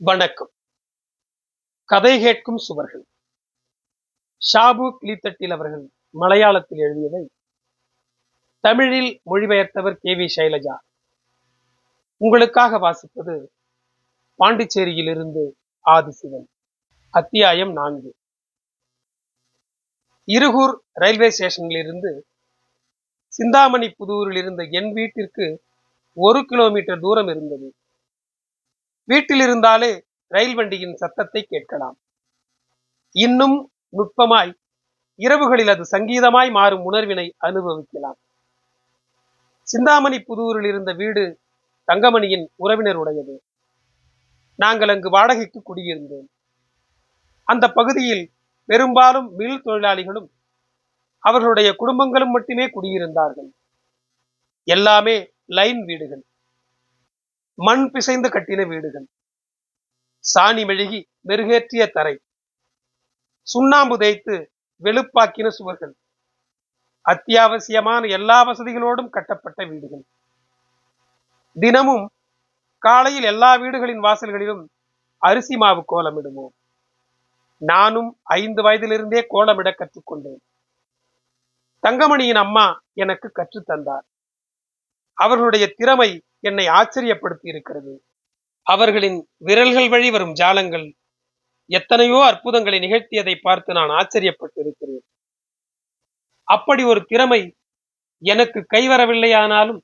வணக்கம். கதை கேட்கும் சுவர்கள். ஷாபு கிளித்தட்டில் அவர்கள் மலையாளத்தில் எழுதியதை தமிழில் மொழிபெயர்த்தவர் கே வி சைலஜா. உங்களுக்காக வாசிப்பது பாண்டிச்சேரியிலிருந்து ஆதிசிவன். அத்தியாயம் நான்கு. இருகூர் ரயில்வே ஸ்டேஷனிலிருந்து சிந்தாமணி புதூரில் இருந்த என் வீட்டிற்கு ஒரு கிலோமீட்டர் தூரம் இருந்தது. வீட்டில் இருந்தாலே ரயில் வண்டியின் சத்தத்தை கேட்கலாம். இன்னும் நுட்பமாய் இரவுகளில் அது சங்கீதமாய் மாறும் உணர்வினை அனுபவிக்கலாம். சிந்தாமணி புதூரில் இருந்த வீடு தங்கமணியின் உறவினருடையது. நாங்கள் அங்கு வாடகைக்கு குடியிருந்தோம். அந்த பகுதியில் பெரும்பாலும் மில் தொழிலாளிகளும் அவர்களுடைய குடும்பங்களும் மட்டுமே குடியிருந்தார்கள். எல்லாமே லைன் வீடுகள். மண் பிசைந்து கட்டின வீடுகள். சாணி மெழுகி மெருகேற்றிய தரை. சுண்ணாம்பு தேய்த்து வெளுப்பாக்கின சுவர்கள். அத்தியாவசியமான எல்லா வசதிகளோடும் கட்டப்பட்ட வீடுகள். தினமும் காலையில் எல்லா வீடுகளின் வாசல்களிலும் அரிசி மாவு கோலமிடுவோம். நானும் ஐந்து வயதிலிருந்தே கோலமிட கற்றுக்கொண்டேன். தங்கமணியின் அம்மா எனக்கு கற்றுத்தந்தார். அவர்களுடைய திறமை என்னை ஆச்சரியப்படுத்தி இருக்கிறது. அவர்களின் விரல்கள் வழி வரும் ஜாலங்கள் எத்தனையோ அற்புதங்களை நிகழ்த்தியதை பார்த்து நான் ஆச்சரியப்பட்டிருக்கிறேன். அப்படி ஒரு திறமை எனக்கு கைவரவில்லையானாலும்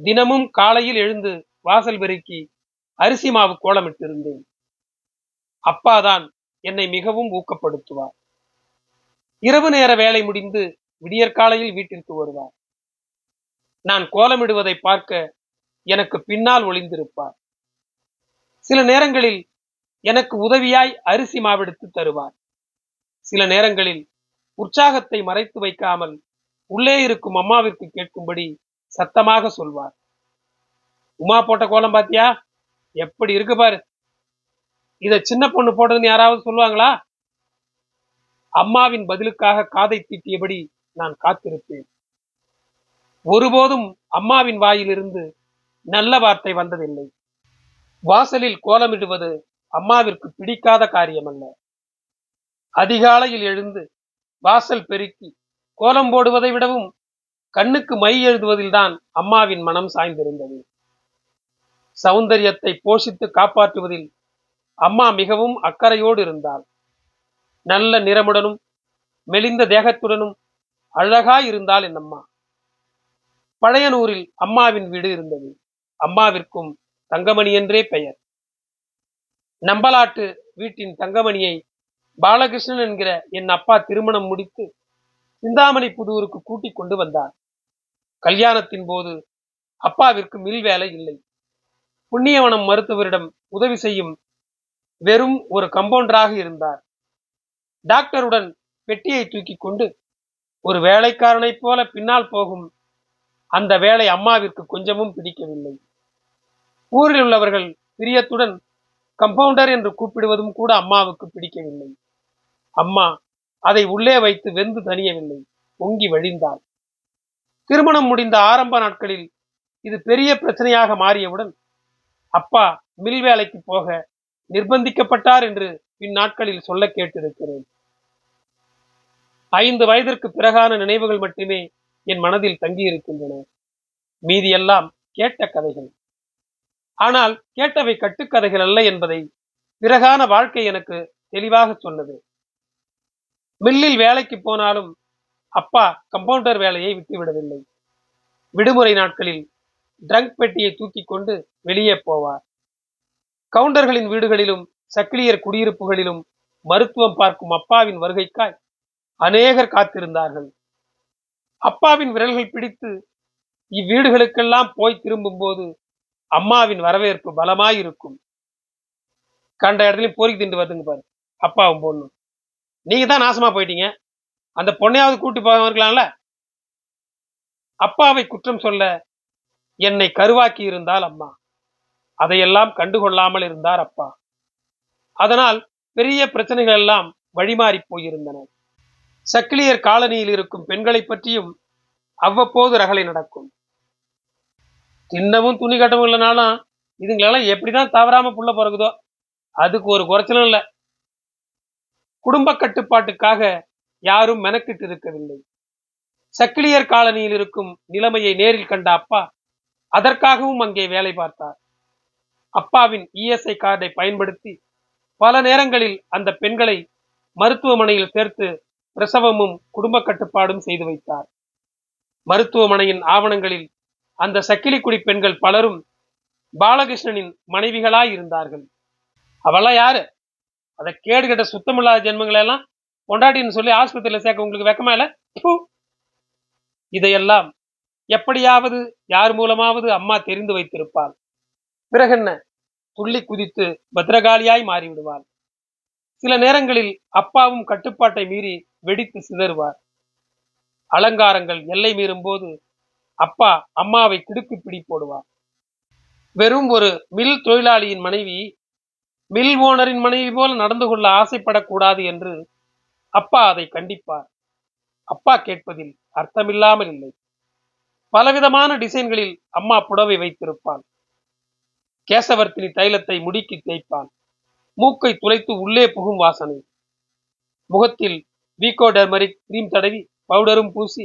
தினமும் காலையில் எழுந்து வாசல் பெருக்கி அரிசி மாவு கோலமிட்டிருந்தேன். அப்பாதான் என்னை மிகவும் ஊக்கப்படுத்துவார். இரவு நேர வேலை முடிந்து விடியற்காலையில் வீட்டிற்கு வருவார். நான் கோலமிடுவதை பார்க்க எனக்கு பின்னால் ஒளிந்திருப்பார். சில நேரங்களில் எனக்கு உதவியாய் அரிசி மாவெடுத்து தருவார். சில நேரங்களில் உற்சாகத்தை மறைத்து வைக்காமல் உள்ளே இருக்கும் அம்மாவிற்கு கேட்கும்படி சத்தமாக சொல்வார். உமா போட்ட கோலம் பாத்தியா? எப்படி இருக்கு பாரு. இத சின்ன பொண்ணு போட்டதுன்னு யாராவது சொல்லுவாங்களா? அம்மாவின் பதிலுக்காக காதை தீட்டியபடி நான் காத்திருப்பேன். ஒருபோதும் அம்மாவின் வாயிலிருந்து நல்ல வார்த்தை வந்ததில்லை. வாசலில் கோலமிடுவது அம்மாவிற்கு பிடிக்காத காரியமல்ல. அதிகாலையில் எழுந்து வாசல் பெருக்கி கோலம் போடுவதை விடவும் கண்ணுக்கு மை எழுதுவதில்தான் அம்மாவின் மனம் சாய்ந்திருந்தது. சௌந்தரியத்தை போஷித்து காப்பாற்றுவதில் அம்மா மிகவும் அக்கறையோடு இருந்தாள். நல்ல நிறமுடனும் மெலிந்த தேகத்துடனும் அழகாய் இருந்தாள் என் அம்மா பழையனூரில் அம்மாவின் வீடு இருந்தது. அம்மாவிற்கும் தங்கமணி என்றே பெயர். நம்பலாட்டு வீட்டின் தங்கமணியை பாலகிருஷ்ணன் என்கிற என் அப்பா திருமணம் முடித்து சிந்தாமணி புதூருக்கு கூட்டிக் கொண்டு வந்தார். கல்யாணத்தின் போது அப்பாவிற்கு மில் வேலை இல்லை. புண்ணியவனம் மருத்துவரிடம் உதவி செய்யும் வெறும் ஒரு கம்பவுண்டராக இருந்தார். டாக்டருடன் பெட்டியை தூக்கி கொண்டு ஒரு வேலைக்காரனைப் போல பின்னால் போகும் அந்த வேலை அம்மாவிற்கு கொஞ்சமும் பிடிக்கவில்லை. ஊரில் உள்ளவர்கள் பிரியத்துடன் கம்பவுண்டர் என்று கூப்பிடுவதும் கூட அம்மாவுக்கு பிடிக்கவில்லை. அம்மா அதை உள்ளே வைத்து வெந்து தனியவில்லை. பொங்கி வழிந்தாள். திருமணம் முடிந்த ஆரம்ப நாட்களில் இது பெரிய பிரச்சனையாக மாறியவுடன் அப்பா மில் வேலைக்கு போக நிர்பந்திக்கப்பட்டார் என்று இந்நாட்களில் சொல்ல கேட்டிருக்கிறேன். ஐந்து வயதிற்கு பிறகான நினைவுகள் மட்டுமே என் மனதில் தங்கியிருக்கின்றன. மீதியெல்லாம் கேட்ட கதைகள். ஆனால் கேட்டவை கட்டுக்கதைகள் அல்ல என்பதை பிறகான வாழ்க்கை எனக்கு தெளிவாக சொன்னது. மில்லில் வேலைக்கு போனாலும் அப்பா கம்பவுண்டர் வேலையை விட்டுவிடவில்லை. விடுமுறை நாட்களில் ட்ரங்க் பெட்டியை தூக்கி கொண்டு வெளியே போவார். கவுண்டர்களின் வீடுகளிலும் சக்கிலியர் குடியிருப்புகளிலும் மருத்துவம் பார்க்கும் அப்பாவின் வருகைக்காய் அநேகர் காத்திருந்தார்கள். அப்பாவின் விரல்கள் பிடித்து இவ்வீடுகளுக்கெல்லாம் போய் திரும்பும் போது அம்மாவின் வரவேற்பு பலமாயிருக்கும். கண்ட இடத்துலயும் போரிக்கு திண்டு வருதுங்க பாரு. அப்பாவும் பொண்ணும். நீங்க தான் நாசமா போயிட்டீங்க. அந்த பொண்ணையாவது கூட்டி போக இருக்கலாம்ல அப்பாவை குற்றம் சொல்ல என்னை கருவாக்கி இருந்தால் அம்மா. அதையெல்லாம் கண்டுகொள்ளாமல் இருந்தார் அப்பா. அதனால் பெரிய பிரச்சனைகள் எல்லாம் வழிமாறி போயிருந்தன. சக்கிலியர் காலனியில் இருக்கும் பெண்களை பற்றியும் அவ்வப்போது ரகளை நடக்கும். தின்னமும் துணி கட்டவும் இல்லைனாலும் இதுங்களெல்லாம் எப்படிதான் தவறாம புள்ள பிறகுதோ அதுக்கு ஒரு குறைச்சலும் இல்ல. குடும்ப கட்டுப்பாட்டுக்காக யாரும் மெனக்கிட்டு இருக்கவில்லை. சக்கிலியர் காலனியில் இருக்கும் நிலைமையை நேரில் கண்ட அப்பா அதற்காகவும் அங்கே வேலை பார்த்தார். அப்பாவின் இஎஸ்ஐ கார்டை பயன்படுத்தி பல நேரங்களில் அந்த பெண்களை மருத்துவமனையில் சேர்த்து பிரசவமும் குடும்ப கட்டுப்பாடும் செய்து வைத்தார். மருத்துவமனையின் ஆவணங்களில் அந்த சக்கிலிக்குடி பெண்கள் பலரும் பாலகிருஷ்ணனின் மனைவிகளாய் இருந்தார்கள். அவெல்லாம் யாரு? அதை கேடு கட்ட சுத்தமில்லாத ஜென்மங்களை எல்லாம் பொண்டாட்டின்னு சொல்லி ஆஸ்பத்திரியில் சேர்க்க உங்களுக்கு வெக்கமா இல்லை? இதையெல்லாம் எப்படியாவது யார் மூலமாவது அம்மா தெரிந்து வைத்திருப்பாள். பிறகென்ன? துள்ளி குதித்து பத்திரகாளியாய் மாறிவிடுவாள். சில நேரங்களில் அப்பாவும் கட்டுப்பாட்டை மீறி வெடித்து சிதறுவார். அலங்காரங்கள் எல்லை மீறும் போது அப்பா அம்மாவை கிடுக்கு பிடி போடுவார். வெறும் ஒரு மில் தொழிலாளியின் மனைவி மில் ஓனரின் மனைவி போல நடந்து கொள்ள ஆசைப்படக்கூடாது என்று அப்பா அதை கண்டிப்பார். அப்பா கேட்பதில் அர்த்தமில்லாமல் இல்லை. பலவிதமான டிசைன்களில் அம்மா புடவை வைத்திருப்பாள். கேசவர்த்தினி தைலத்தை முடுக்கி தேய்ப்பான் மூக்கை துளைத்து உள்ளே புகும் வாசனை. முகத்தில் வீகோ டர்மரிக் கிரீம் தடவி பவுடரும் பூசி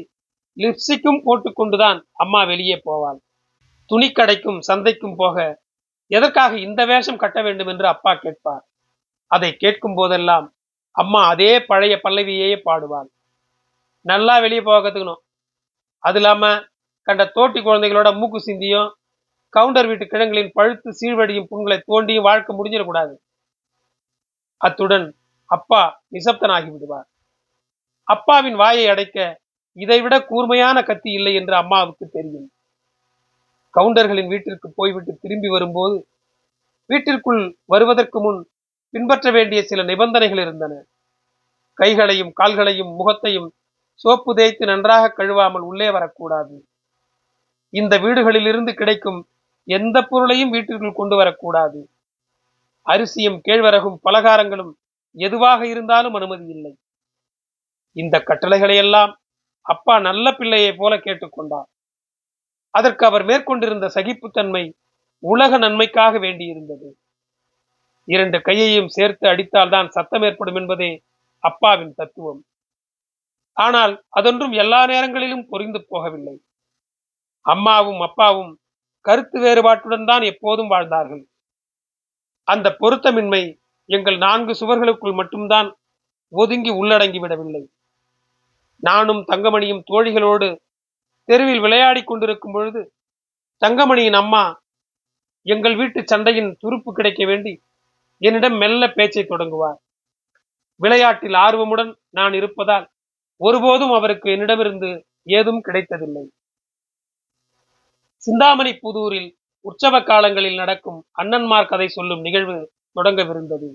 லிப்ஸ்டிக்கும் போட்டுக்கொண்டுதான் அம்மா வெளியே போவாள். துணிக்கடைக்கும் சந்தைக்கும் போக எதற்காக இந்த வேஷம் கட்ட வேண்டும் என்று அப்பா கேட்பார். அதை கேட்கும் போதெல்லாம் அம்மா அதே பழைய பல்லவியையே பாடுவாள். நல்லா வெளியே போக கத்துக்கணும். அது இல்லாம கண்ட தோட்டி குழந்தைகளோட மூக்கு சிந்தியும் கவுண்டர் வீட்டு கிழங்களின் பழுத்து சீழ்வடியும் புண்களை தோண்டியும் வாழ்க்கை முடிஞ்சிடக்கூடாது. அத்துடன் அப்பா நிசப்தனாகி விடுவார். அப்பாவின் வாயை அடைக்க இதைவிட கூர்மையான கத்தி இல்லை என்று அம்மாவுக்கு தெரியும். கவுண்டர்களின் வீட்டிற்கு போய்விட்டு திரும்பி வரும்போது வீட்டிற்குள் வருவதற்கு முன் பின்பற்ற வேண்டிய சில நிபந்தனைகள் இருந்தன. கைகளையும் கால்களையும் முகத்தையும் சோப்பு தேய்த்து நன்றாக கழுவாமல் உள்ளே வரக்கூடாது. இந்த வீடுகளிலிருந்து கிடைக்கும் எந்த பொருளையும் வீட்டிற்குள் கொண்டு வரக்கூடாது. அரிசியும் கேழ்வரகும் பலகாரங்களும் எதுவாக இருந்தாலும் அனுமதி இல்லை. இந்த கட்டளைகளையெல்லாம் அப்பா நல்ல பிள்ளையைப் போல கேட்டுக்கொண்டார். அதற்கு அவர் மேற்கொண்டிருந்த சகிப்புத்தன்மை உலக நன்மைக்காக வேண்டியிருந்தது. இரண்டு கையையும் சேர்த்து அடித்தால்தான் சத்தம் ஏற்படும் என்பதே அப்பாவின் தத்துவம். ஆனால் அதொன்றும் எல்லா நேரங்களிலும் பொரிந்து போகவில்லை. அம்மாவும் அப்பாவும் கருத்து வேறுபாட்டுடன் தான் எப்போதும் வாழ்ந்தார்கள். அந்த பொருத்தமின்மை எங்கள் நான்கு சுவர்களுக்குள் மட்டும்தான் ஒதுங்கி உள்ளடங்கிவிடவில்லை நானும் தங்கமணியும் தோழிகளோடு தெருவில் விளையாடிக் கொண்டிருக்கும் பொழுது தங்கமணியின் அம்மா எங்கள் வீட்டு சண்டையின் துருப்பு கிடைக்க வேண்டி என்னிடம் மெல்ல பேச்சை தொடங்குவார். விளையாட்டில் ஆர்வமுடன் நான் இருப்பதால் ஒருபோதும் அவருக்கு என்னிடமிருந்து ஏதும் கிடைத்ததில்லை. சிந்தாமணி புதூரில் உற்சவ காலங்களில் நடக்கும் அண்ணன்மார் கதை சொல்லும் நிகழ்வு தொடங்கவிருந்தது.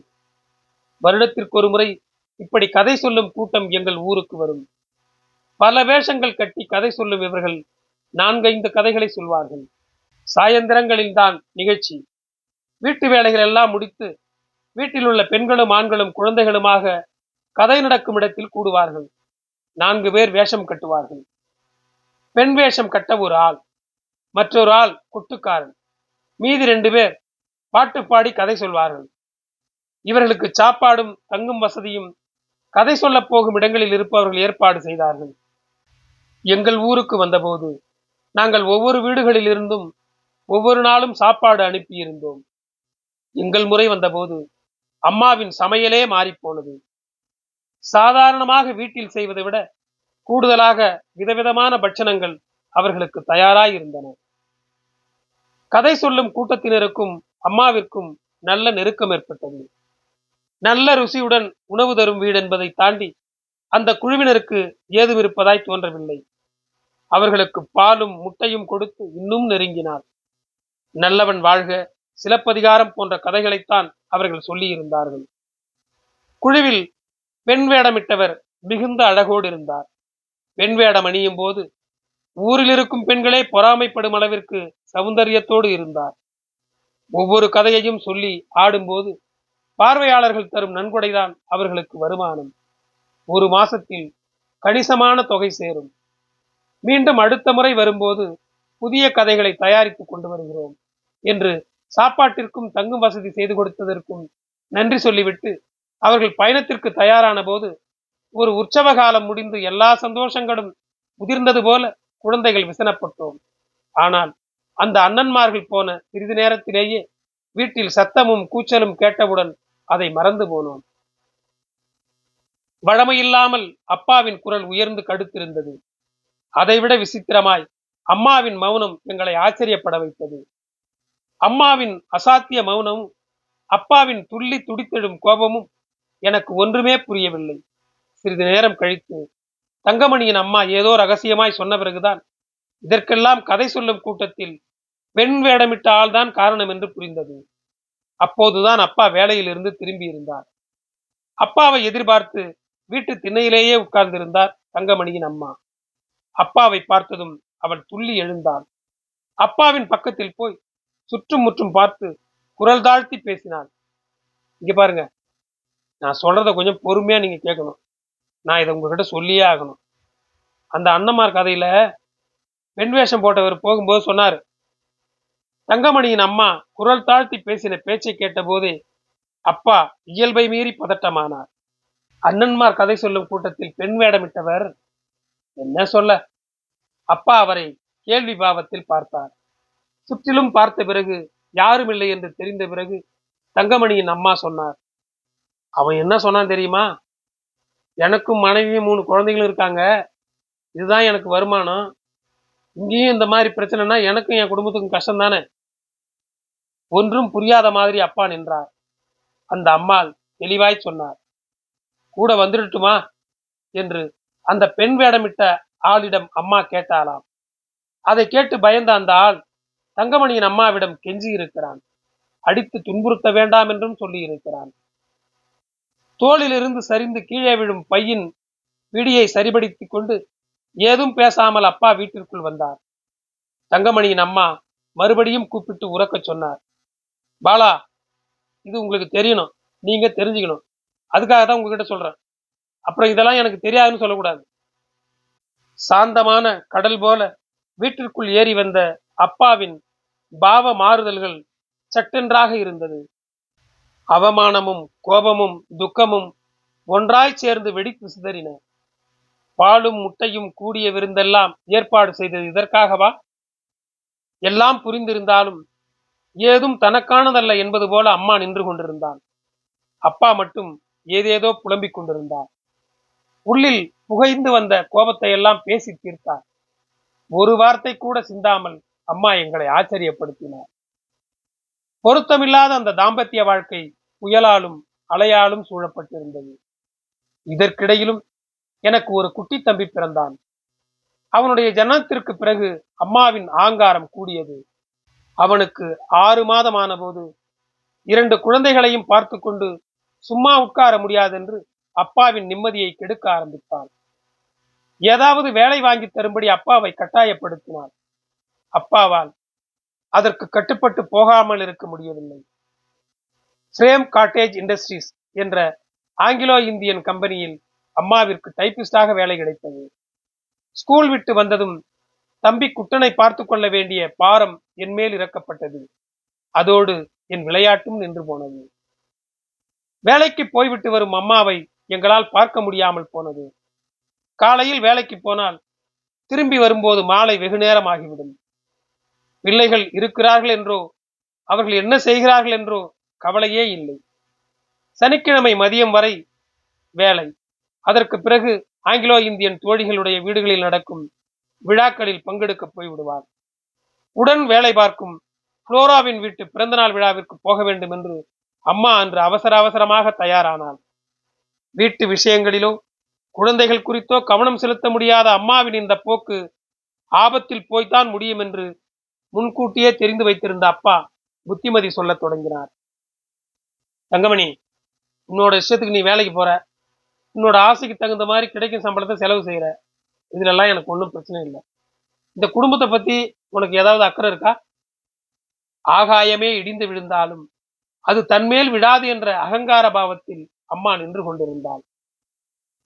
வருடத்திற்கு ஒரு முறை இப்படி கதை சொல்லும் கூட்டம் எங்கள் ஊருக்கு வரும். பல வேஷங்கள் கட்டி கதை சொல்லும் இவர்கள் நான்கைந்து கதைகளை சொல்வார்கள். சாயந்திரங்களில் தான் நிகழ்ச்சி. வீட்டு வேலைகள் எல்லாம் முடித்து வீட்டில் உள்ள பெண்களும் ஆண்களும் குழந்தைகளுமாக கதை நடக்கும் இடத்தில் கூடுவார்கள். நான்கு பேர் வேஷம் கட்டுவார்கள். பெண் வேஷம் கட்ட ஒரு ஆள் மற்றொரு ஆள் குட்டுக்காரன். மீதி ரெண்டு பேர் பாட்டு பாடி கதை சொல்வார்கள். இவர்களுக்கு சாப்பாடும் தங்கும் வசதியும் கதை சொல்லப் போகும் இடங்களில் இருப்பவர்கள் ஏற்பாடு செய்தார்கள். எங்கள் ஊருக்கு வந்தபோது நாங்கள் ஒவ்வொரு வீடுகளில் இருந்தும் ஒவ்வொரு நாளும் சாப்பாடு அனுப்பியிருந்தோம். எங்கள் முறை வந்தபோது அம்மாவின் சமையலே மாறிப்போனது. சாதாரணமாக வீட்டில் செய்வதை விட கூடுதலாக விதவிதமான பட்சணங்கள் அவர்களுக்கு தயாராயிருந்தன. கதை சொல்லும் கூட்டத்தினருக்கும் அம்மாவிற்கும் நல்ல நெருக்கம் ஏற்பட்டது. நல்ல ருசியுடன் உணவு தரும் வீடு என்பதை தாண்டி அந்த குழுவினருக்கு ஏதும் இருப்பதாய் தோன்றவில்லை. அவர்களுக்கு பாலும் முட்டையும் கொடுத்து இன்னும் நெருங்கினார். நல்லவன் வாழ்க. சிலப்பதிகாரம் போன்ற கதைகளைத்தான் அவர்கள் சொல்லியிருந்தார்கள். குழுவில் பெண் வேடமிட்டவர் மிகுந்த அழகோடு இருந்தார். பெண் வேடம் அணியும் போது ஊரில் இருக்கும் பெண்களே பொறாமைப்படும் அளவிற்கு சௌந்தரியத்தோடு இருந்தார். ஒவ்வொரு கதையையும் சொல்லி ஆடும்போது பார்வையாளர்கள் தரும் நன்கொடைதான் அவர்களுக்கு வருமானம். ஒரு மாசத்தில் கணிசமான தொகை சேரும். மீண்டும் அடுத்த முறை வரும்போது புதிய கதைகளை தயாரித்து கொண்டு வருகிறோம் என்று சாப்பாட்டிற்கும் தங்கும் வசதி செய்து கொடுத்ததற்கும் நன்றி சொல்லிவிட்டு அவர்கள் பயணத்திற்கு தயாரான போது ஒரு உற்சவ காலம் முடிந்து எல்லா சந்தோஷங்களும் முதிர்ந்தது போல குழந்தைகள் விசனப்பட்டோம். ஆனால் அந்த அண்ணன்மார்கள் போன சிறிது நேரத்திலேயே வீட்டில் சத்தமும் கூச்சலும் கேட்டவுடன் அதை மறந்து போனோம். வழமையில்லாமல் அப்பாவின் குரல் உயர்ந்து கடுத்திருந்தது. அதைவிட விசித்திரமாய் அம்மாவின் மௌனம் எங்களை ஆச்சரியப்பட வைத்தது. அம்மாவின் அசாத்திய மௌனமும் அப்பாவின் துள்ளி துடித்தெழும் கோபமும் எனக்கு ஒன்றுமே புரியவில்லை. சிறிது நேரம் கழித்து தங்கமணியின் அம்மா ஏதோ ரகசியமாய் சொன்ன பிறகுதான் இதற்கெல்லாம் கதை சொல்லும் கூட்டத்தில் பெண் வேடமிட்ட ஆள்தான் காரணம் என்று புரிந்தது. அப்போதுதான் அப்பா வேலையிலிருந்து திரும்பி இருந்தார் அப்பாவை எதிர்பார்த்து வீட்டு திண்ணையிலேயே உட்கார்ந்திருந்தார் தங்கமணியின் அம்மா. அப்பாவை பார்த்ததும் அவள் துள்ளி எழுந்தாள். அப்பாவின் பக்கத்தில் போய் சுற்றும் முற்றும் பார்த்து குரல் தாழ்த்தி பேசினாள். இங்க பாருங்க நான் சொல்றத கொஞ்சம் பொறுமையா நீங்க கேட்கணும். நான் இதை உங்ககிட்ட சொல்லியே ஆகணும். அந்த அண்ணமார் கதையில பெண் வேஷம் போட்டவர் போகும்போது சொன்னார் தங்கமணியின் அம்மா குரல் தாழ்த்தி பேசின பேச்சை கேட்டபோதே அப்பா இயல்பை மீறி பதட்டமானார். அண்ணன்மார் கதை சொல்லும் கூட்டத்தில் பெண் வேடமிட்டவர் என்ன சொல்ல? அப்பா அவரை கேள்வி பாவத்தில் பார்த்தார். சுற்றிலும் பார்த்த பிறகு யாரும் இல்லை என்று தெரிந்த பிறகு தங்கமணியின் அம்மா சொன்னார். அவன் என்ன சொன்னான் தெரியுமா? எனக்கும் மனைவியும் மூணு குழந்தைகளும் இருக்காங்க. இதுதான் எனக்கு வருமானம். இங்கேயும் இந்த மாதிரி பிரச்சனைனா எனக்கும் என் குடும்பத்துக்கும் கஷ்டம் தானே ஒன்றும் புரியாத மாதிரி அப்பா நின்றார். அந்த அம்மாள் தெளிவாய் சொன்னார். கூட வந்துடட்டுமா? என்று அந்த பெண் வேடமிட்ட ஆளிடம் அம்மா கேட்டாளாம். அதை கேட்டு பயந்த அந்த ஆள் தங்கமணியின் அம்மாவிடம் கெஞ்சி இருக்கிறான் அடித்து துன்புறுத்த வேண்டாம் என்றும் சொல்லி இருக்கிறான் தோளிலிருந்து சரிந்து கீழே விழும் பையின் பிடியை சரிபடுத்திக் கொண்டு ஏதும் பேசாமல் அப்பா வீட்டிற்குள் வந்தார். தங்கமணியின் அம்மா மறுபடியும் கூப்பிட்டு உறக்கச் சொன்னார். பாலா இது உங்களுக்கு தெரியணும். நீங்க தெரிஞ்சுக்கணும். அதுக்காக தான் உங்ககிட்ட சொல்றேன். அப்புறம் இதெல்லாம் எனக்கு தெரியாதுன்னு சொல்லக்கூடாது. சாந்தமான கடல் போல வீட்டிற்குள் ஏறி வந்த அப்பாவின் பாவ மாறுதல்கள் சட்டென்றாக இருந்தது. அவமானமும் கோபமும் துக்கமும் ஒன்றாய் சேர்ந்து வெடித்து சிதறின. பாலும் முட்டையும் கூடிய விருந்தெல்லாம் ஏற்பாடு செய்தது இதற்காகவா? எல்லாம் புரிந்திருந்தாலும் ஏதும் தனக்கானதல்ல என்பது போல அம்மா நின்று கொண்டிருந்தான். அப்பா மட்டும் ஏதேதோ புலம்பிக் கொண்டிருந்தார். உள்ளில் புகைந்து வந்த கோபத்தை எல்லாம் பேசி தீர்த்தார். ஒரு வார்த்தை கூட சிந்தாமல் அம்மா எங்களை ஆச்சரியப்படுத்தினார். பொருத்தமில்லாத அந்த தாம்பத்திய வாழ்க்கை புயலாலும் அலையாலும் சூழப்பட்டிருந்தது. இதற்கிடையிலும் எனக்கு ஒரு குட்டி தம்பி பிறந்தான். அவனுடைய ஜனனத்திற்கு பிறகு அம்மாவின் ஆங்காரம் கூடியது. அவனுக்கு ஆறு மாதமான போது இரண்டு குழந்தைகளையும் பார்த்து கொண்டு சும்மா உட்கார முடியாதென்று அப்பாவின் நிம்மதியை கெடுக்க ஆரம்பித்தான் ஏதாவது வேலை வாங்கி தரும்படி அப்பாவை கட்டாயப்படுத்தினார் அப்பாவால் அதற்கு கட்டுப்பட்டு போகாமல் இருக்க முடியவில்லை. ஸ்ரேம் காட்டேஜ் இண்டஸ்ட்ரீஸ் என்ற ஆங்கிலோ இந்தியன் கம்பெனியில் அம்மாவிற்கு டைபிஸ்டாக வேலை கிடைத்தது. ஸ்கூல் விட்டு வந்ததும் தம்பி குட்டனை பார்த்து கொள்ள வேண்டிய பாரம் என் மேல் இறக்கப்பட்டது. அதோடு என் விளையாட்டும் நின்று போனது. வேலைக்கு போய்விட்டு வரும் அம்மாவை எங்களால் பார்க்க முடியாமல் போனது. காலையில் வேலைக்கு போனால் திரும்பி வரும்போது மாலை வெகு நேரம் ஆகிவிடும் பிள்ளைகள் இருக்கிறார்கள் என்றோ அவர்கள் என்ன செய்கிறார்கள் என்றோ கவலையே இல்லை. சனிக்கிழமை மதியம் வரை வேலை. அதற்கு பிறகு ஆங்கிலோ இந்தியன் தோழிகளுடைய வீடுகளில் நடக்கும் விழாக்களில் பங்கெடுக்க போய்விடுவார் உடன் வேலை பார்க்கும் புளோராவின் வீட்டு பிறந்தநாள் விழாவிற்கு போக வேண்டும் என்று அம்மா அன்று அவசர அவசரமாக தயாரானாள். வீட்டு விஷயங்களிலோ குழந்தைகள் குறித்தோ கவனம் செலுத்த முடியாத அம்மாவின் இந்த போக்கு ஆபத்தில் போய்த்தான் முடியும் என்று முன்கூட்டியே தெரிந்து வைத்திருந்த அப்பா புத்திமதி சொல்லத் தொடங்கினார். தங்கமணி உன்னோட இஷ்டத்துக்கு நீ வேலைக்கு போற. உன்னோட ஆசைக்கு தகுந்த மாதிரி கிடைக்கும் சம்பளத்தை செலவு செய்யற இதுல எல்லாம் எனக்கு ஒன்றும் பிரச்சனை இல்லை. இந்த குடும்பத்தை பத்தி உனக்கு ஏதாவது அக்கறை இருக்கா? ஆகாயமே இடிந்து விழுந்தாலும் அது தன்மேல் விடாது என்ற அகங்கார பாவத்தில் அம்மா நின்று கொண்டிருந்தாள்.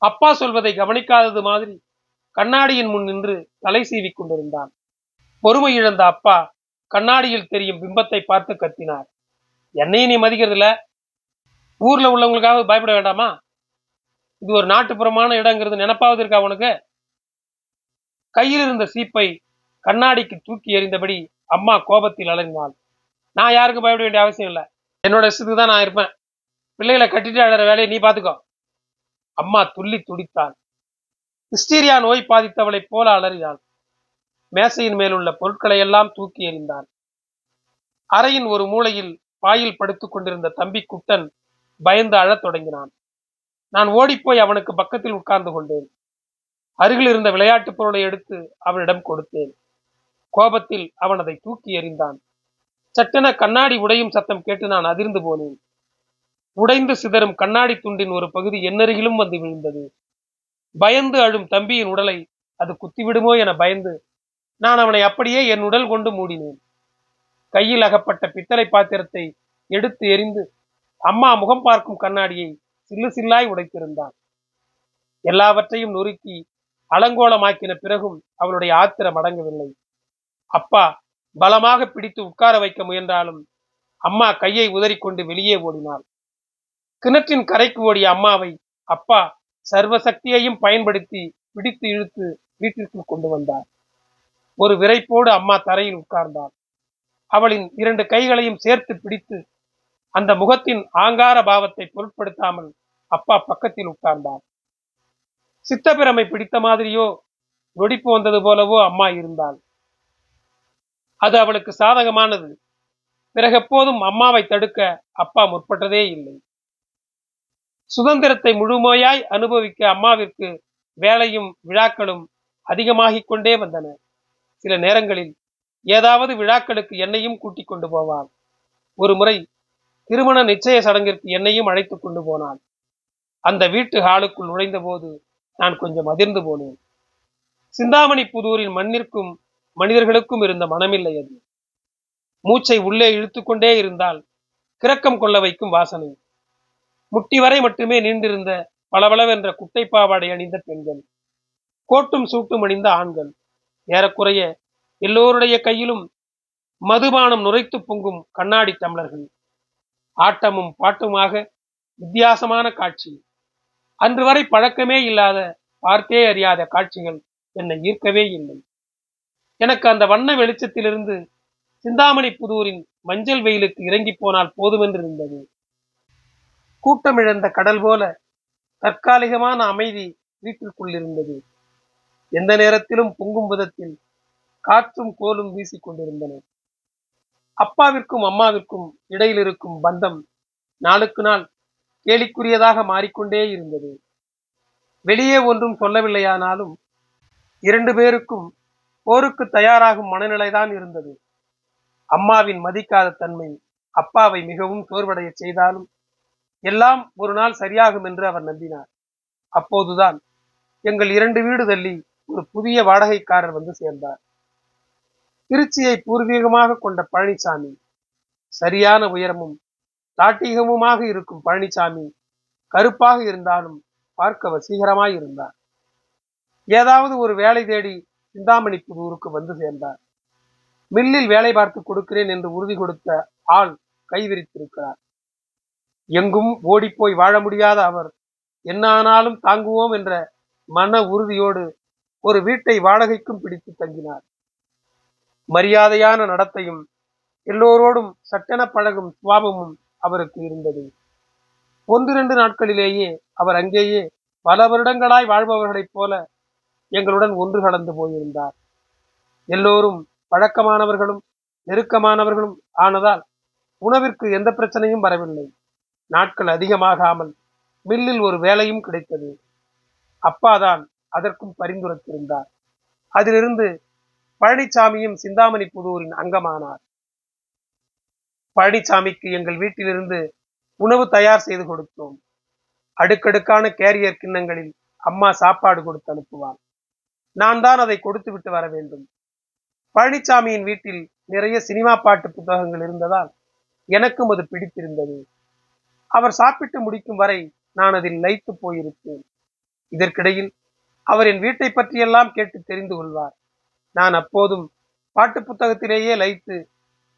அப்பா சொல்வதை கவனிக்காதது மாதிரி கண்ணாடியின் முன் நின்று தலை சீவிக் கொண்டிருந்தான். பொறுமை இழந்த அப்பா கண்ணாடியில் தெரியும் பிம்பத்தை பார்த்து கத்தினார். என்னையும் நீ மதிக்கிறதுல ஊர்ல உள்ளவங்களுக்காக பயப்பட வேண்டாமா? இது ஒரு நாட்டுப்புறமான இடங்கிறது நினப்பாவது இருக்கா உனக்கு? கையில் இருந்த சீப்பை கண்ணாடிக்கு தூக்கி எறிந்தபடி அம்மா கோபத்தில் அலறினாள். நான் யாருக்கும் பயப்பட வேண்டிய அவசியம் இல்லை. என்னோட இஷ்டத்துக்கு தான் நான் இருப்பேன். பிள்ளைகளை கட்டிட்டு அழற வேலையை நீ பாத்துக்கோ அம்மா துள்ளி துடித்தாள். ஹிஸ்டீரியா நோய் பாதித்தவளைப் போல அலறினாள். மேசையின் மேலுள்ள பொருட்களை எல்லாம் தூக்கி எறிந்தாள். அறையின் ஒரு மூலையில் பாயில் படுத்துக் கொண்டிருந்த தம்பி குட்டன் பயந்து அழத் தொடங்கினான். நான் ஓடிப்போய் அவனுக்கு பக்கத்தில் உட்கார்ந்து கொண்டேன். அருகில் இருந்த விளையாட்டுப் பொருளை எடுத்து அவனிடம் கொடுத்தேன். கோபத்தில் அவன் அதை தூக்கி எறிந்தான். சட்டென கண்ணாடி உடையும் சத்தம் கேட்டு நான் அதிர்ந்து போனேன். உடைந்து சிதறும் கண்ணாடி துண்டின் ஒரு பகுதி என்னருகிலும் வந்து விழுந்தது. பயந்து அழும் தம்பியின் உடலை அது குத்திவிடுமோ என பயந்து நான் அவனை அப்படியே என் உடல் கொண்டு மூடினேன். கையில் அகப்பட்ட பித்தளை பாத்திரத்தை எடுத்து எறிந்து அம்மா முகம் பார்க்கும் கண்ணாடியை சில்லு சில்லாய் உடைத்திருந்தான். எல்லாவற்றையும் நொறுக்கி அலங்கோலமாக்கின பிறகும் அவளுடைய ஆத்திரம் அடங்கவில்லை. அப்பா பலமாக பிடித்து உட்கார வைக்க முயன்றாலும் அம்மா கையை உதறிக்கொண்டு வெளியே ஓடினாள். கிணற்றின் கரைக்கு ஓடிய அம்மாவை அப்பா சர்வ சக்தியையும் பயன்படுத்தி பிடித்து இழுத்து வீட்டிற்குள் கொண்டு வந்தார். ஒரு விரைப்போடு அம்மா தரையில் உட்கார்ந்தாள். அவளின் இரண்டு கைகளையும் சேர்த்து பிடித்து அந்த முகத்தின் ஆங்கார பாவத்தை பொருட்படுத்தாமல் அப்பா பக்கத்தில் உட்கார்ந்தார். சித்தப்பிரமை பிடித்த மாதிரியோ நொடிப்பு வந்தது போலவோ அம்மா இருந்தாள். அது அவளுக்கு சாதகமானது. பிறகு எப்போதும் அம்மாவை தடுக்க அப்பா முற்பட்டதே இல்லை. சுதந்திரத்தை முழுமையாய் அனுபவிக்க அம்மாவிற்கு வேலையும் விழாக்களும் அதிகமாகிக் கொண்டே வந்தன. சில நேரங்களில் ஏதாவது விழாக்களுக்கு என்னையும் கூட்டிக் கொண்டு போவாள். ஒரு முறை திருமண நிச்சய சடங்கிற்கு என்னையும் அழைத்துக் கொண்டு போனாள். அந்த வீட்டு ஹாலுக்குள் நுழைந்த போது நான் கொஞ்சம் அதிர்ந்து போனேன். சிந்தாமணி புதூரின் மண்ணிற்கும் மனிதர்களுக்கும் இருந்த மனமில்லை அது. மூச்சை உள்ளே இழுத்துக்கொண்டே இருந்தால் கிரக்கம் கொள்ள வைக்கும் வாசனை. முட்டி வரை மட்டுமே நீண்டிருந்த பளபளவென்ற குட்டை பாவாடை அணிந்த பெண்கள். கோட்டும் சூட்டும் அணிந்த ஆண்கள். ஏறக்குறைய எல்லோருடைய கையிலும் மதுபானம் நுரைத்து பொங்கும் கண்ணாடி டம்ளர்கள் ஆட்டமும் பாட்டுமாக வித்தியாசமான காட்சி. அன்று வரை பழக்கமே இல்லாத பார்த்தே அறியாத காட்சிகள் என்னை ஈர்க்கவே இல்லை. எனக்கு அந்த வண்ண வெளிச்சத்திலிருந்து சிந்தாமணி புதூரின் மஞ்சள் வெயிலுக்கு இறங்கி போனால் போதுமென்றிருந்தது. கூட்டமிழந்த கடல் போல தற்காலிகமான அமைதி வீட்டிற்குள் இருந்தது. எந்த நேரத்திலும் பொங்கும் விதத்தில் காற்றும் கோலும் வீசிக் கொண்டிருந்தன. அப்பாவிற்கும் அம்மாவிற்கும் இடையில் இருக்கும் பந்தம் நாளுக்கு நாள் கேலிக்குரியதாக மாறிக்கொண்டே இருந்தது. வெளியே ஒன்றும் சொல்லவில்லையானாலும் இரண்டு பேருக்கும் போருக்கு தயாராகும் மனநிலைதான் இருந்தது. அம்மாவின் மதிக்காத தன்மை அப்பாவை மிகவும் சோர்வடைய செய்தாலும் எல்லாம் ஒரு நாள் சரியாகும் என்று அவர் நம்பினார். அப்போதுதான் எங்கள் இரண்டு வீடு தள்ளி ஒரு புதிய வாடகைக்காரர் வந்து சேர்ந்தார். திருச்சியை பூர்வீகமாக கொண்ட பழனிசாமி சரியான உயரமும் தாட்டிகமுமாக இருக்கும் பழனிசாமி கருப்பாக இருந்தாலும் பார்க்க வசீகரமாய் இருந்தார். ஏதாவது ஒரு வேலை தேடி சிந்தாமணி புதூருக்கு வந்து சேர்ந்தார். மில்லில் வேலை பார்த்து கொடுக்கிறேன் என்று உறுதி கொடுத்த ஆள் கைவிரித்திருக்கிறார். எங்கும் ஓடிப்போய் வாழ முடியாத அவர். என்னானாலும் தாங்குவோம் என்ற மன உறுதியோடு ஒரு வீட்டை வாடகைக்கும் பிடித்து தங்கினார். மரியாதையான நடத்தையும் எல்லோரோடும் சட்டென பழகும் சுவாபமும் அவருக்கு இருந்தது. ஒன்றிரண்டு நாட்களிலேயே அவர் அங்கேயே பல வருடங்களாய் வாழ்பவர்களைப் போல எங்களுடன் ஒன்று கலந்து போயிருந்தார். எல்லோரும் பழக்கமானவர்களும் நெருக்கமானவர்களும் ஆனதால் உணவிற்கு எந்த பிரச்சனையும் வரவில்லை. நாட்கள் அதிகமாகாமல் மில்லில் ஒரு வேலையும் கிடைத்தது. அப்பாதான் அதற்கும் பரிந்துரைத்திருந்தார். அதிலிருந்து பழனிசாமியும் சிந்தாமணி புதூரின் அங்கமானார். பழனிசாமிக்கு எங்கள் வீட்டிலிருந்து உணவு தயார் செய்து கொடுத்தோம். அடுக்கடுக்கான கேரியர் கிண்ணங்களில் அம்மா சாப்பாடு கொடுத்து அனுப்புவார். நான் தான் அதை கொடுத்து விட்டு வர வேண்டும். பழனிசாமியின் வீட்டில் நிறைய சினிமா பாட்டு புத்தகங்கள் இருந்ததால் எனக்கும் அது பிடித்திருந்தது. அவர் சாப்பிட்டு முடிக்கும் வரை நான் அதில் லைத்து போயிருப்பேன். இதற்கிடையில் அவர் என் வீட்டை பற்றியெல்லாம் கேட்டு தெரிந்து கொள்வார். நான் அப்போதும் பாட்டு புத்தகத்திலேயே லயித்து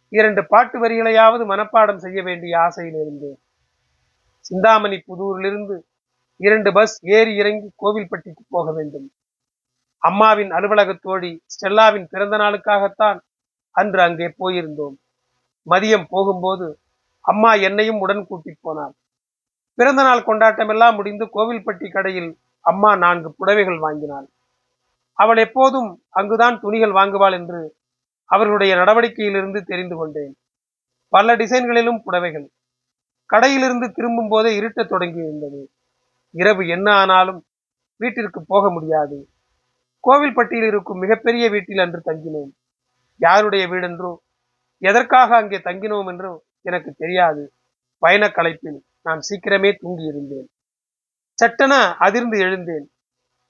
இரண்டு பாட்டு வரிகளையாவது மனப்பாடம் செய்ய வேண்டிய ஆசையில் இருந்தேன். சிந்தாமணி புதூரிலிருந்து இரண்டு பஸ் ஏறி இறங்கி கோவில்பட்டிக்கு போக வேண்டும். அம்மாவின் அலுவலக தோழி ஸ்டெல்லாவின் பிறந்த நாளுக்காகத்தான் அன்று அங்கே போயிருந்தோம். மதியம் போகும்போது அம்மா என்னையும் உடன் கூட்டிப் போனார். பிறந்த நாள் கொண்டாட்டம் எல்லாம் முடிந்து கோவில்பட்டி கடையில் அம்மா நான்கு புடவைகள் வாங்கினாள். அவள் எப்போதும் அங்குதான் துணிகள் வாங்குவாள் என்று அவர்களுடைய நடவடிக்கையிலிருந்து தெரிந்து கொண்டேன். பல டிசைன்களிலும் புடவைகள். கடையிலிருந்து திரும்பும் போதே இருட்டத் தொடங்கியிருந்தது இரவு என்ன ஆனாலும் வீட்டிற்கு போக முடியாது. கோவில்பட்டியில் இருக்கும் மிகப்பெரிய வீட்டில் அன்று தங்கினோம் யாருடைய வீடென்றோ எதற்காக அங்கே தங்கினோம் என்றோ எனக்கு தெரியாது. பயணக் களைப்பில் நான் சீக்கிரமே தூங்கியிருந்தேன் சட்டென அதிர்ந்து எழுந்தேன்.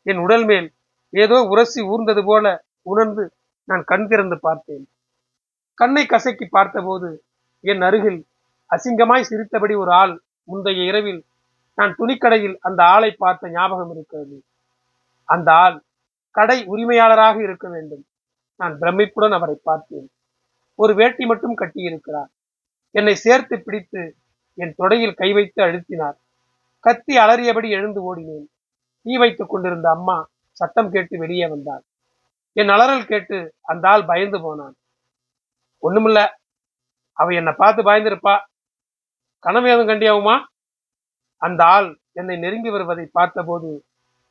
என் உடல் மேல் ஏதோ உரசி ஊர்ந்தது போல உணர்ந்து நான் கண் திறந்து பார்த்தேன். கண்ணை கசக்கி பார்த்தபோது என் அருகில் அசிங்கமாய் சிரித்தபடி ஒரு ஆள் முந்தைய இரவில் நான் துணிக்கடையில் அந்த ஆளை பார்த்த ஞாபகம் இருக்கிறது. அந்த ஆள் கடை உரிமையாளராக இருக்க வேண்டும். நான் பிரமிப்புடன் அவரை பார்த்தேன். ஒரு வேட்டி மட்டும் கட்டியிருக்கிறார். என்னை சேர்த்து பிடித்து என் தொடையில் கை வைத்து அழுத்தினார். கத்தி அலறியபடி எழுந்து ஓடினேன். தீ வைத்துக் கொண்டிருந்த அம்மா சத்தம் கேட்டு வெளியே வந்தாள். என் அலறல் கேட்டு அந்த ஆள் பயந்து போனான். ஒண்ணுமில்ல. அவ என்னை பார்த்து பயந்திருப்பா. கனவு ஏதும் கண்டியாவுமா அந்த ஆள் என்னை நெருங்கி வருவதை பார்த்தபோது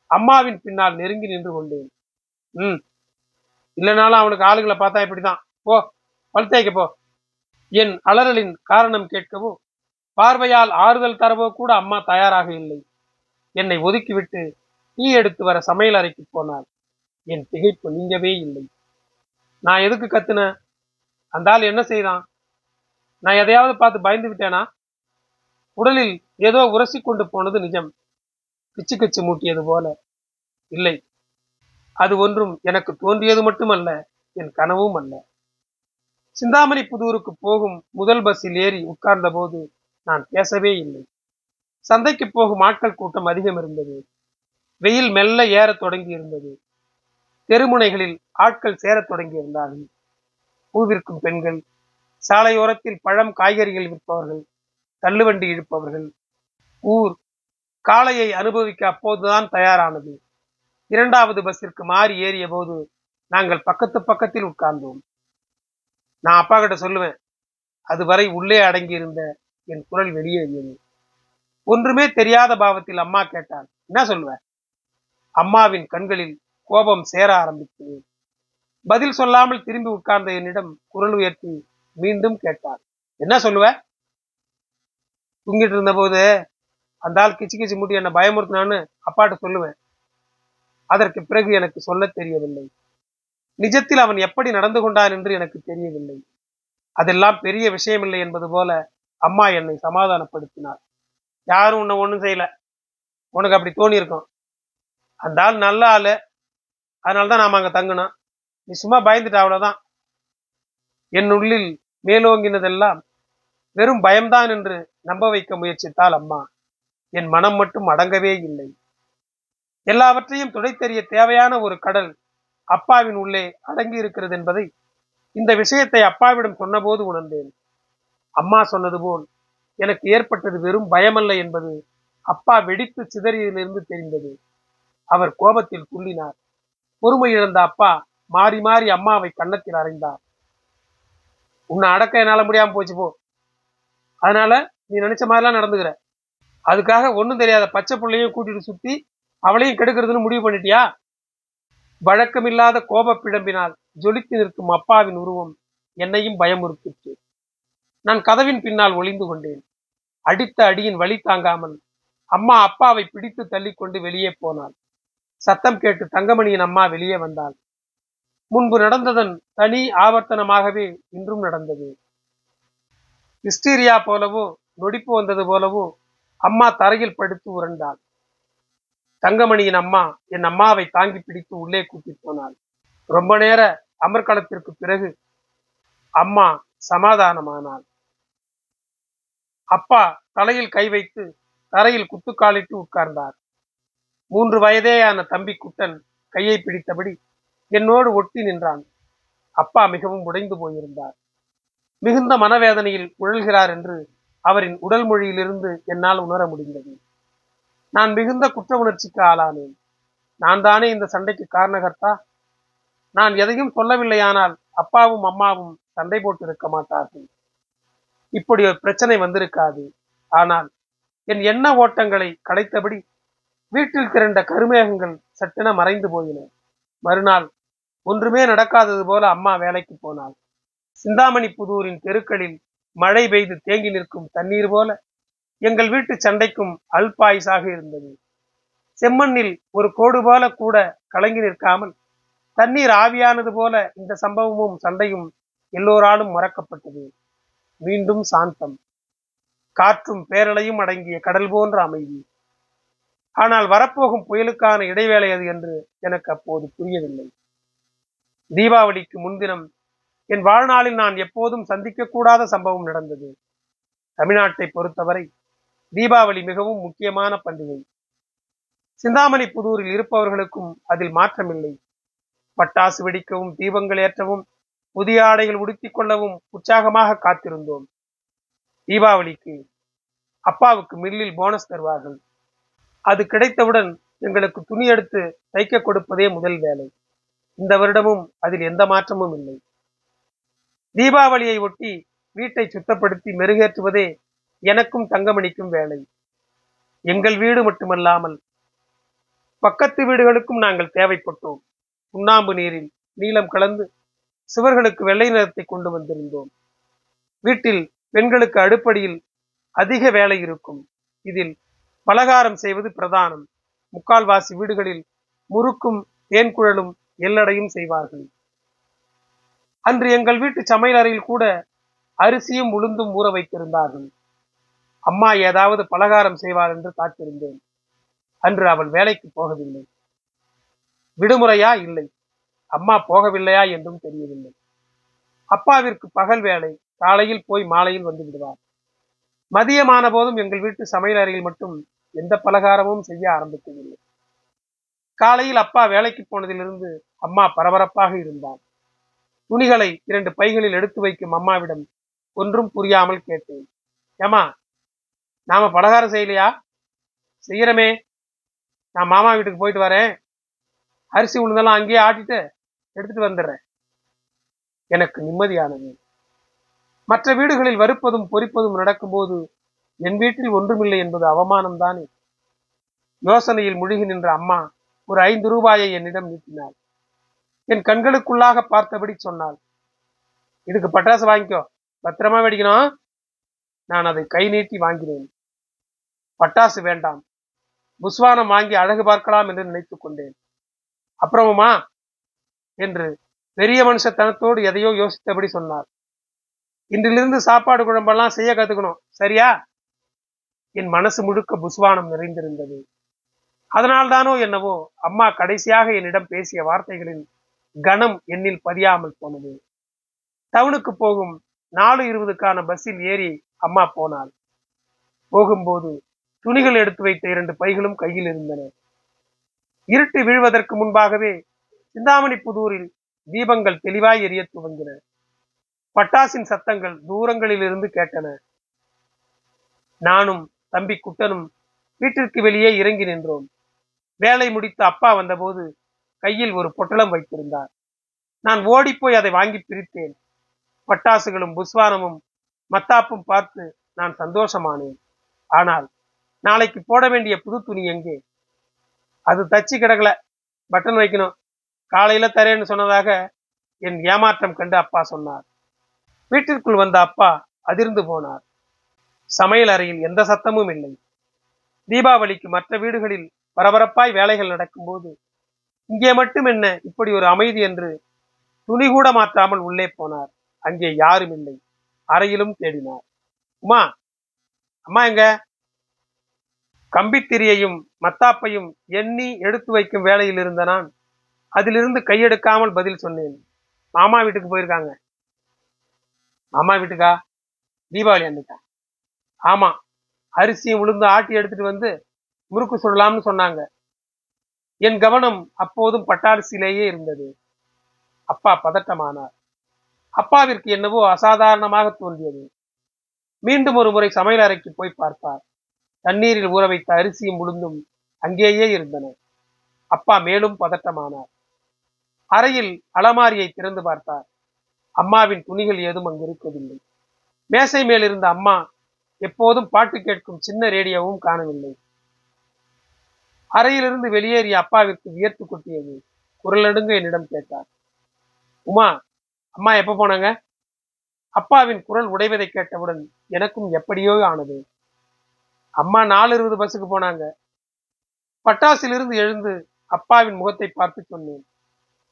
அம்மாவின் பின்னால் நெருங்கி நின்று கொண்டேன். ம். இல்லைனாலும் அவனுக்கு ஆளுங்களை பார்த்தா இப்படிதான் போ. பழுத்தேக்க போ. என் அலறலின் காரணம் கேட்கவோ? பார்வையால் ஆறுதல் தரவோ கூட அம்மா தயாராக இல்லை. என்னை ஒதுக்கிவிட்டு டீ எடுத்து வர சமையல் அறைக்கு போனாள். என் திகைப்பு நீங்கவே இல்லை. நான் எதுக்கு கத்துன? அந்த ஆள் என்ன செய்தான்? நான் எதையாவது பார்த்து பயந்து விட்டேனா? உடலில் ஏதோ உரசி கொண்டு போனது நிஜம். கிச்சு கிச்சு மூட்டியது போல. இல்லை. அது ஒன்றும் எனக்கு தோன்றியது மட்டுமல்ல. என் கனவும் அல்ல. சிந்தாமணி புதூருக்கு போகும் முதல் பஸ்ஸில் ஏறி உட்கார்ந்த போது நான் பேசவே இல்லை. சந்தைக்கு போகும் ஆட்கள் கூட்டம் அதிகம் இருந்தது. வெயில் மெல்ல ஏறத் தொடங்கி இருந்தது தெருமுனைகளில் ஆட்கள் சேரத் தொடங்கி இருந்தார்கள் பூவிற்கும் பெண்கள் சாலையோரத்தில் பழம் காய்கறிகள் விற்பவர்கள் தள்ளுவண்டி இழுப்பவர்கள். ஊர் காளையை அனுபவிக்க அப்போதுதான் தயாரானது. இரண்டாவது பஸ்ஸிற்கு மாறி ஏறிய போது நாங்கள் பக்கத்து பக்கத்தில் உட்கார்ந்தோம். நான் அப்பா கிட்ட சொல்லுவேன் அதுவரை உள்ளே அடங்கியிருந்த என் குரல் வெளியேறியது ஒன்றுமே தெரியாத பாவத்தில் அம்மா கேட்டாள். என்ன சொல்லுவ? அம்மாவின் கண்களில் கோபம் சேர ஆரம்பித்தது. பதில் சொல்லாமல் திரும்பி உட்கார்ந்த என்னிடம் குரல் உயர்த்தி மீண்டும் கேட்டாள். என்ன சொல்லுவ? தூங்கிட்டு இருந்த போது அந்த ஆள் கிச்சு கிச்சு மூட்டி என்னை பயமுறுத்தினான்னு அப்பாட்ட சொல்லுவேன். அதற்கு பிறகு எனக்கு சொல்ல தெரியவில்லை. நிஜத்தில் அவன் எப்படி நடந்து கொண்டான் என்று எனக்கு தெரியவில்லை. அதெல்லாம் பெரிய விஷயமில்லை என்பது போல அம்மா என்னை சமாதானப்படுத்தினார் யாரும் உன்னை ஒன்றும் செய்யல. உனக்கு அப்படி தோணி இருக்கும் அந்த ஆள் நல்ல ஆளு. அதனாலதான் நாம அங்க தங்கினோம். நீ சும்மா பயந்துட்ட அவ்வளோதான் என் உள்ளில் மேலோங்கினதெல்லாம் வெறும் பயம்தான் என்று நம்ப வைக்க முயற்சித்தால் அம்மா. என் மனம் மட்டும் அடங்கவே இல்லை. எல்லாவற்றையும் துடைத்தெறிய தேவையான ஒரு கடல் அப்பாவின் உள்ளே அடங்கி இருக்கிறது என்பதை இந்த விஷயத்தை அப்பாவிடம் சொன்னபோது உணர்ந்தேன். அம்மா சொன்னது போல் எனக்கு ஏற்பட்டது வெறும் பயமல்ல என்பது அப்பா வெடித்து சிதறியிலிருந்து தெரிந்தது. அவர் கோபத்தில் துள்ளினார் பொறுமை இழந்த அப்பா மாறி மாறி அம்மாவை கன்னத்தில் அறைந்தார். உன்னை அடக்க என்னால முடியாம போச்சு போ. அதனால நீ நினைச்ச மாதிரிலாம் நடந்துக்கிற. அதுக்காக ஒண்ணும் தெரியாத பச்சை பிள்ளையும் கூட்டிட்டு சுத்தி அவளையும் கெடுக்கிறதுன்னு முடிவு பண்ணிட்டியா? வழக்கமில்லாத கோபப்பிழம்பினால் ஜொலித்து நிற்கும் அப்பாவின் உருவம் என்னையும் பயமுறுத்திற்று நான் கதவின் பின்னால் ஒளிந்து கொண்டேன். அடித்த அடியின் வழி தாங்காமல் அம்மா அப்பாவை பிடித்து தள்ளிக்கொண்டு வெளியே போனாள். சத்தம் கேட்டு தங்கமணியின் அம்மா வெளியே வந்தாள். முன்பு நடந்ததன் தனி ஆவர்த்தனமாகவே இன்றும் நடந்தது. ஹிஸ்டீரியா போலவோ நொடிப்பு வந்தது போலவோ அம்மா தரையில் படுத்து உரண்டாள் தங்கமணியின் அம்மா என் அம்மாவை தாங்கி பிடித்து உள்ளே கூட்டிப் போனாள். ரொம்ப நேர அமர்க்களத்திற்கு பிறகு அம்மா சமாதானமானாள். அப்பா தலையில் கை வைத்து தரையில் குத்துக்காலிட்டு உட்கார்ந்தார். மூன்று வயதேயான தம்பி குட்டன் கையை பிடித்தபடி என்னோடு ஒட்டி நின்றான். அப்பா மிகவும் உடைந்து போயிருந்தார். மிகுந்த மனவேதனையில் உழல்கிறார் என்று அவரின் உடல் மொழியிலிருந்து என்னால் உணர முடிந்தது. நான் மிகுந்த குற்ற உணர்ச்சிக்கு ஆளானேன். நான் தானே இந்த சண்டைக்கு காரணகர்த்தா? நான் எதையும் சொல்லவில்லையானால் அப்பாவும் அம்மாவும் சண்டை போட்டு இருக்க மாட்டார்கள். இப்படி ஒரு பிரச்சனை வந்திருக்காது. ஆனால் என் எண்ண ஓட்டங்களை கடைத்தபடி வீட்டில் திரண்ட கருமேகங்கள் சட்டென மறைந்து போயின. மறுநாள் ஒன்றுமே நடக்காதது போல அம்மா வேலைக்கு போனாள். சிந்தாமணி புதூரின் தெருக்களில் மழை பெய்து தேங்கி நிற்கும் தண்ணீர் போல எங்கள் வீட்டு சண்டைக்கும் அல்பாயுசாக இருந்தது. செம்மண்ணில் ஒரு கோடு போல கூட கலங்கி நிற்காமல் தண்ணீர் ஆவியானது போல இந்த சம்பவமும் சண்டையும் எல்லோராலும் மறக்கப்பட்டது. மீண்டும் சாந்தம். காற்றும் பேரலையும் அடங்கிய கடல் போன்ற அமைதி. ஆனால் வரப்போகும் புயலுக்கான இடைவேளை அது என்று எனக்கு அப்போது புரியவில்லை. தீபாவளிக்கு முன்தினம் என் வாழ்நாளில் நான் எப்போதும் சந்திக்கக்கூடாத சம்பவம் நடந்தது. தமிழ்நாட்டை பொறுத்தவரை தீபாவளி மிகவும் முக்கியமான பண்டிகை. சிந்தாமணி புதூரில் இருப்பவர்களுக்கும் அதில் மாற்றமில்லை. பட்டாசு வெடிக்கவும் தீபங்கள் ஏற்றவும் புதிய ஆடைகள் உடுத்திக் கொள்ளவும் உற்சாகமாக காத்திருந்தோம். தீபாவளிக்கு அப்பாவுக்கு மில்லில் போனஸ் தருவார்கள். அது கிடைத்தவுடன் எங்களுக்கு துணி எடுத்து தைக்க கொடுப்பதே முதல் வேலை. இந்த வருடமும் அதில் எந்த மாற்றமும் இல்லை. தீபாவளியை ஒட்டி வீட்டை சுத்தப்படுத்தி மெருகேற்றுவதே எனக்கும் தங்கமணிக்கும் வேலை. எங்கள் வீடு மட்டுமல்லாமல் பக்கத்து வீடுகளுக்கும் நாங்கள் தேவைப்பட்டோம். சுண்ணாம்பு நீரில் நீளம் கலந்து சுவர்களுக்கு வெள்ளை நிறத்தை கொண்டு வந்திருந்தோம். வீட்டில் பெண்களுக்கு அடுப்படியில் அதிக வேலை இருக்கும். இதில் பலகாரம் செய்வது பிரதானம். முக்கால்வாசி வீடுகளில் முறுக்கும் தேன்குழலும் எல்லடையும் செய்வார்கள். அன்று எங்கள் வீட்டு சமையலறையில் கூட அரிசியும் உளுந்தும் ஊற வைத்திருந்தார்கள். அம்மா ஏதாவது பலகாரம் செய்வாள் என்று காத்திருந்தேன். அன்று அவள் வேலைக்கு போகவில்லை. விடுமுறையா? இல்லை. அம்மா போகவில்லையா என்றும் தெரியவில்லை. அப்பாவிற்கு பகல் வேலை காலையில் போய் மாலையில் வந்து விடுவார். மதியமான போதும் எங்கள் வீட்டு சமையல் அறையில் மட்டும் எந்த பலகாரமும் செய்ய ஆரம்பிக்கவில்லை. காலையில் அப்பா வேலைக்கு போனதிலிருந்து அம்மா பரபரப்பாக இருந்தார். துணிகளை இரண்டு பைகளில் எடுத்து வைக்கும் அம்மாவிடம் ஒன்றும் புரியாமல் கேட்டேன். ஏமா நாம பலகாரம் செய்யலையா? செய்கிறமே நான் மாமா வீட்டுக்கு போயிட்டு வரேன். அரிசி உளுந்தெல்லாம் அங்கேயே ஆட்டிட்டு எடுத்துட்டு வந்துடுறேன். எனக்கு நிம்மதியானது. மற்ற வீடுகளில் வறுப்பதும் பொறிப்பதும் நடக்கும்போது என் வீட்டில் ஒன்றுமில்லை என்பது அவமானம் தானே. யோசனையில் முழுகி நின்ற அம்மா ஒரு ஐந்து ரூபாயை என்னிடம் நீட்டினாள். என் கண்களுக்குள்ளாக பார்த்தபடி சொன்னாள் இதுக்கு பட்டாசு வாங்கிக்கோ. பத்திரமா வெடிக்கணும். நான் அதை கை நீட்டி வாங்கினேன். பட்டாசு வேண்டாம். புஸ்வானம் வாங்கி அழகு பார்க்கலாம் என்று நினைத்துக் கொண்டேன். அப்புறமுமா? என்று பெரிய மனுஷத்தனத்தோடு எதையோ யோசித்தபடி சொன்னார். இன்றிலிருந்து சாப்பாடு குழம்பெல்லாம் செய்ய கத்துக்கணும். சரியா? என் மனசு முழுக்க புஸ்வானம் நிறைந்திருந்தது. அதனால்தானோ என்னவோ அம்மா கடைசியாக என்னிடம் பேசிய வார்த்தைகளின் கணம் என்னில் பதியாமல் போனது. டவுனுக்கு போகும் நாலு இருபதுக்கான பஸ்ஸில் ஏறி அம்மா போனாள். போகும்போது துணிகள் எடுத்து வைத்த இரண்டு பைகளும் கையில் இருந்தன. இருட்டு வீழ்வதற்கு முன்பாகவே சிந்தாமணி புதூரில் தீபங்கள் தெளிவாய் எரிய துவங்கின. பட்டாசின் சத்தங்கள் தூரங்களில் இருந்து கேட்டன. நானும் தம்பி குட்டனும் வீட்டிற்கு வெளியே இறங்கி நின்றோம். வேலை முடித்து அப்பா வந்தபோது கையில் ஒரு பொட்டலம் வைத்திருந்தார். நான் ஓடிப்போய் அதை வாங்கி பிரித்தேன். பட்டாசுகளும் புஸ்வானமும் மத்தாப்பும் பார்த்து நான் சந்தோஷமானேன். ஆனால் நாளைக்கு போட வேண்டிய புது துணி எங்கே? அது தச்சு கிடக்கல. பட்டன் வைக்கணும். காலையில தரேன்னு சொன்னதாக என் ஏமாற்றம் கண்டு அப்பா சொன்னார். வீட்டிற்குள் வந்த அப்பா அதிர்ந்து போனார். சமையல் அறையில் எந்த சத்தமும் இல்லை. தீபாவளிக்கு மற்ற வீடுகளில் பரபரப்பாய் வேலைகள் நடக்கும்போது இங்கே மட்டும் என்ன இப்படி ஒரு அமைதி என்று துணி கூட மாற்றாமல் உள்ளே போனார். அங்கே யாரும் இல்லை. அறையிலும் தேடினார். உமா அம்மா எங்க? கம்பித்திரியையும் மத்தாப்பையும் எண்ணி எடுத்து வைக்கும் வேலையில் இருந்த நான் அதிலிருந்து கையெடுக்காமல் பதில் சொன்னேன். மாமா வீட்டுக்கு போயிருக்காங்க. மாமா வீட்டுக்கா? தீபாவளி அன்னைக்கா? ஆமா அரிசியும் உளுந்து ஆட்டி எடுத்துட்டு வந்து முறுக்கு சொல்லலாம்னு சொன்னாங்க. என் கவனம் அப்போதும் பட்டாரிசியிலேயே இருந்தது. அப்பா பதட்டமானார். அப்பாவிற்கு என்னவோ அசாதாரணமாக தோன்றியது. மீண்டும் ஒரு முறை சமையல் அறைக்கு போய் பார்த்தார். தண்ணீரில் ஊற வைத்த அரிசியும் உளுந்தும் அங்கேயே இருந்தன. அப்பா மேலும் பதட்டமானார். அறையில் அலமாரியை திறந்து பார்த்தார். அம்மாவின் துணிகள் ஏதும் அங்கு இருக்கவில்லை மேசை மேல் இருந்த அம்மா எப்போதும் பாட்டு கேட்கும் சின்ன ரேடியோவும் காணவில்லை. அறையிலிருந்து வெளியேறிய அப்பாவிற்கு வியர்த்து கொட்டியது. குரலடுங்க என்னிடம் கேட்டார். உமா அம்மா எப்ப போனாங்க? அப்பாவின் குரல் உடைவதை கேட்டவுடன் எனக்கும் எப்படியோ ஆனது. அம்மா நாலு இருபது பஸ்ஸுக்கு போனாங்க. பட்டாசிலிருந்து எழுந்து அப்பாவின் முகத்தை பார்த்து சொன்னேன்.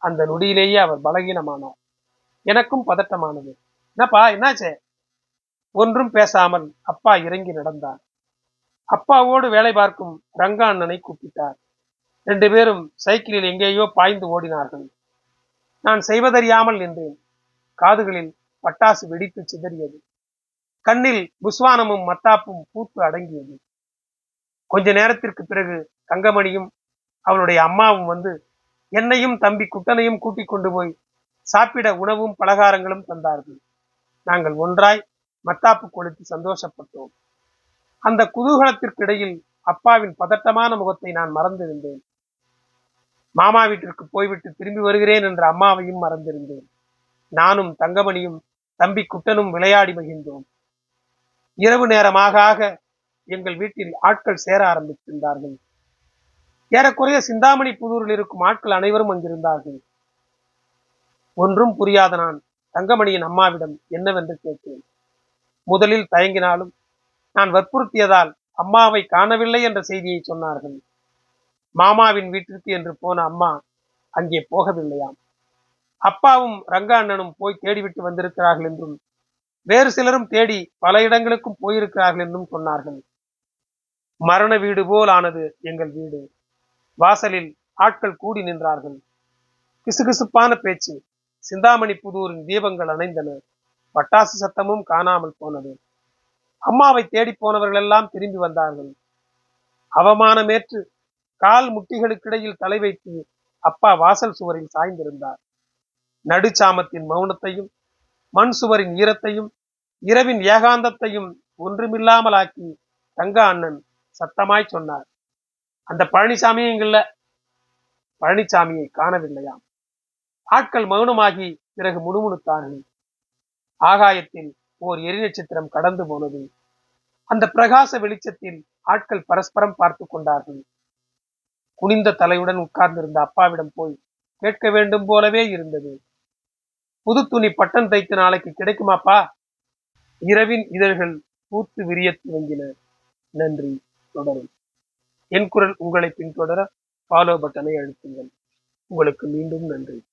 அந்த நொடியிலேயே அவர் பலகீனமானார். எனக்கும் பதட்டமானது. என்னப்பா என்னாச்சே? ஒன்றும் பேசாமல் அப்பா இறங்கி நடந்தார் அப்பாவோடு வேலை பார்க்கும் ரங்கா அண்ணனை கூப்பிட்டார். ரெண்டு பேரும் சைக்கிளில் எங்கேயோ பாய்ந்து ஓடினார்கள். நான் செய்வதறியாமல் நின்றேன். காதுகளில் பட்டாசு வெடித்து சிதறியது. கண்ணில் புஸ்வானமும் மத்தாப்பும் பூத்து அடங்கியது. கொஞ்ச நேரத்திற்கு பிறகு தங்கமணியும் அவளுடைய அம்மாவும் வந்து என்னையும் தம்பி குட்டனையும் கூட்டிக் கொண்டு போய் சாப்பிட உணவும் பலகாரங்களும் தந்தார்கள். நாங்கள் ஒன்றாய் மத்தாப்பு கொளுத்து சந்தோஷப்பட்டோம். அந்த குதூகலத்திற்கு இடையில் அப்பாவின் பதட்டமான முகத்தை நான் மறந்திருந்தேன். மாமா வீட்டிற்கு போய்விட்டு திரும்பி வருகிறேன் என்ற அம்மாவையும் மறந்திருந்தேன். நானும் தங்கமணியும் தம்பி குட்டனும் விளையாடி மகிழ்ந்தோம். இரவு நேரமாக ஆக எங்கள் வீட்டில் ஆட்கள் சேர ஆரம்பித்திருந்தார்கள். ஏறக்குறைய சிந்தாமணி புதூரில் இருக்கும் ஆட்கள் அனைவரும் அங்கிருந்தார்கள் ஒன்றும் புரியாத நான் தங்கமணியின் அம்மாவிடம் என்னவென்று கேட்டேன். முதலில் தயங்கினாலும் நான் வற்புறுத்தியதால் அம்மாவை காணவில்லை என்ற செய்தியை சொன்னார்கள். மாமாவின் வீட்டிற்கு என்று போன அம்மா அங்கே போகவில்லையாம். அப்பாவும் ரங்க அண்ணனும் போய் தேடிவிட்டு வந்திருக்கிறார்கள் என்றும் வேறு சிலரும் தேடி பல இடங்களுக்கும் போயிருக்கிறார்கள் என்றும் சொன்னார்கள். மரண வீடு போல் ஆனது எங்கள் வீடு. வாசலில் ஆட்கள் கூடி நின்றார்கள். கிசுகிசுப்பான பேச்சு சிந்தாமணி புதூரின் தீபங்கள் அணைந்தன. பட்டாசு சத்தமும் காணாமல் போனது. அம்மாவை தேடி போனவர்கள் எல்லாம் திரும்பி வந்தார்கள். அவமானமேற்று கால் முட்டிகளுக்கிடையில் தலை வைத்து அப்பா வாசல் சுவரில் சாய்ந்திருந்தார். நடுச்சாமத்தின் மௌனத்தையும் மண் சுவரின் ஈரத்தையும் இரவின் ஏகாந்தத்தையும் ஒன்றுமில்லாமலாக்கி தங்க அண்ணன் சத்தமாய் சொன்னார். அந்த பழனிசாமியும் இங்கில்ல பழனிசாமியை காணவில்லையாம். ஆட்கள் மௌனமாகி பிறகு முணுமுணுத்தார்கள். ஆகாயத்தில் ஓர் எரிநட்சத்திரம் கடந்து போனது. அந்த பிரகாச வெளிச்சத்தில் ஆட்கள் பரஸ்பரம் பார்த்து கொண்டார்கள். குனிந்த தலையுடன் உட்கார்ந்திருந்த அப்பாவிடம் போய் கேட்க வேண்டும் போலவே இருந்தது. புது துணி பட்டன் தைத்து நாளைக்கு கிடைக்குமாப்பா? இரவின் இதழ்கள் பூத்து விரிய துவங்கின. நன்றி தொடரும். என் குரல் உங்களை பின்தொடர ஃபாலோ பட்டனை அழுத்துங்கள். உங்களுக்கு மீண்டும் நன்றி.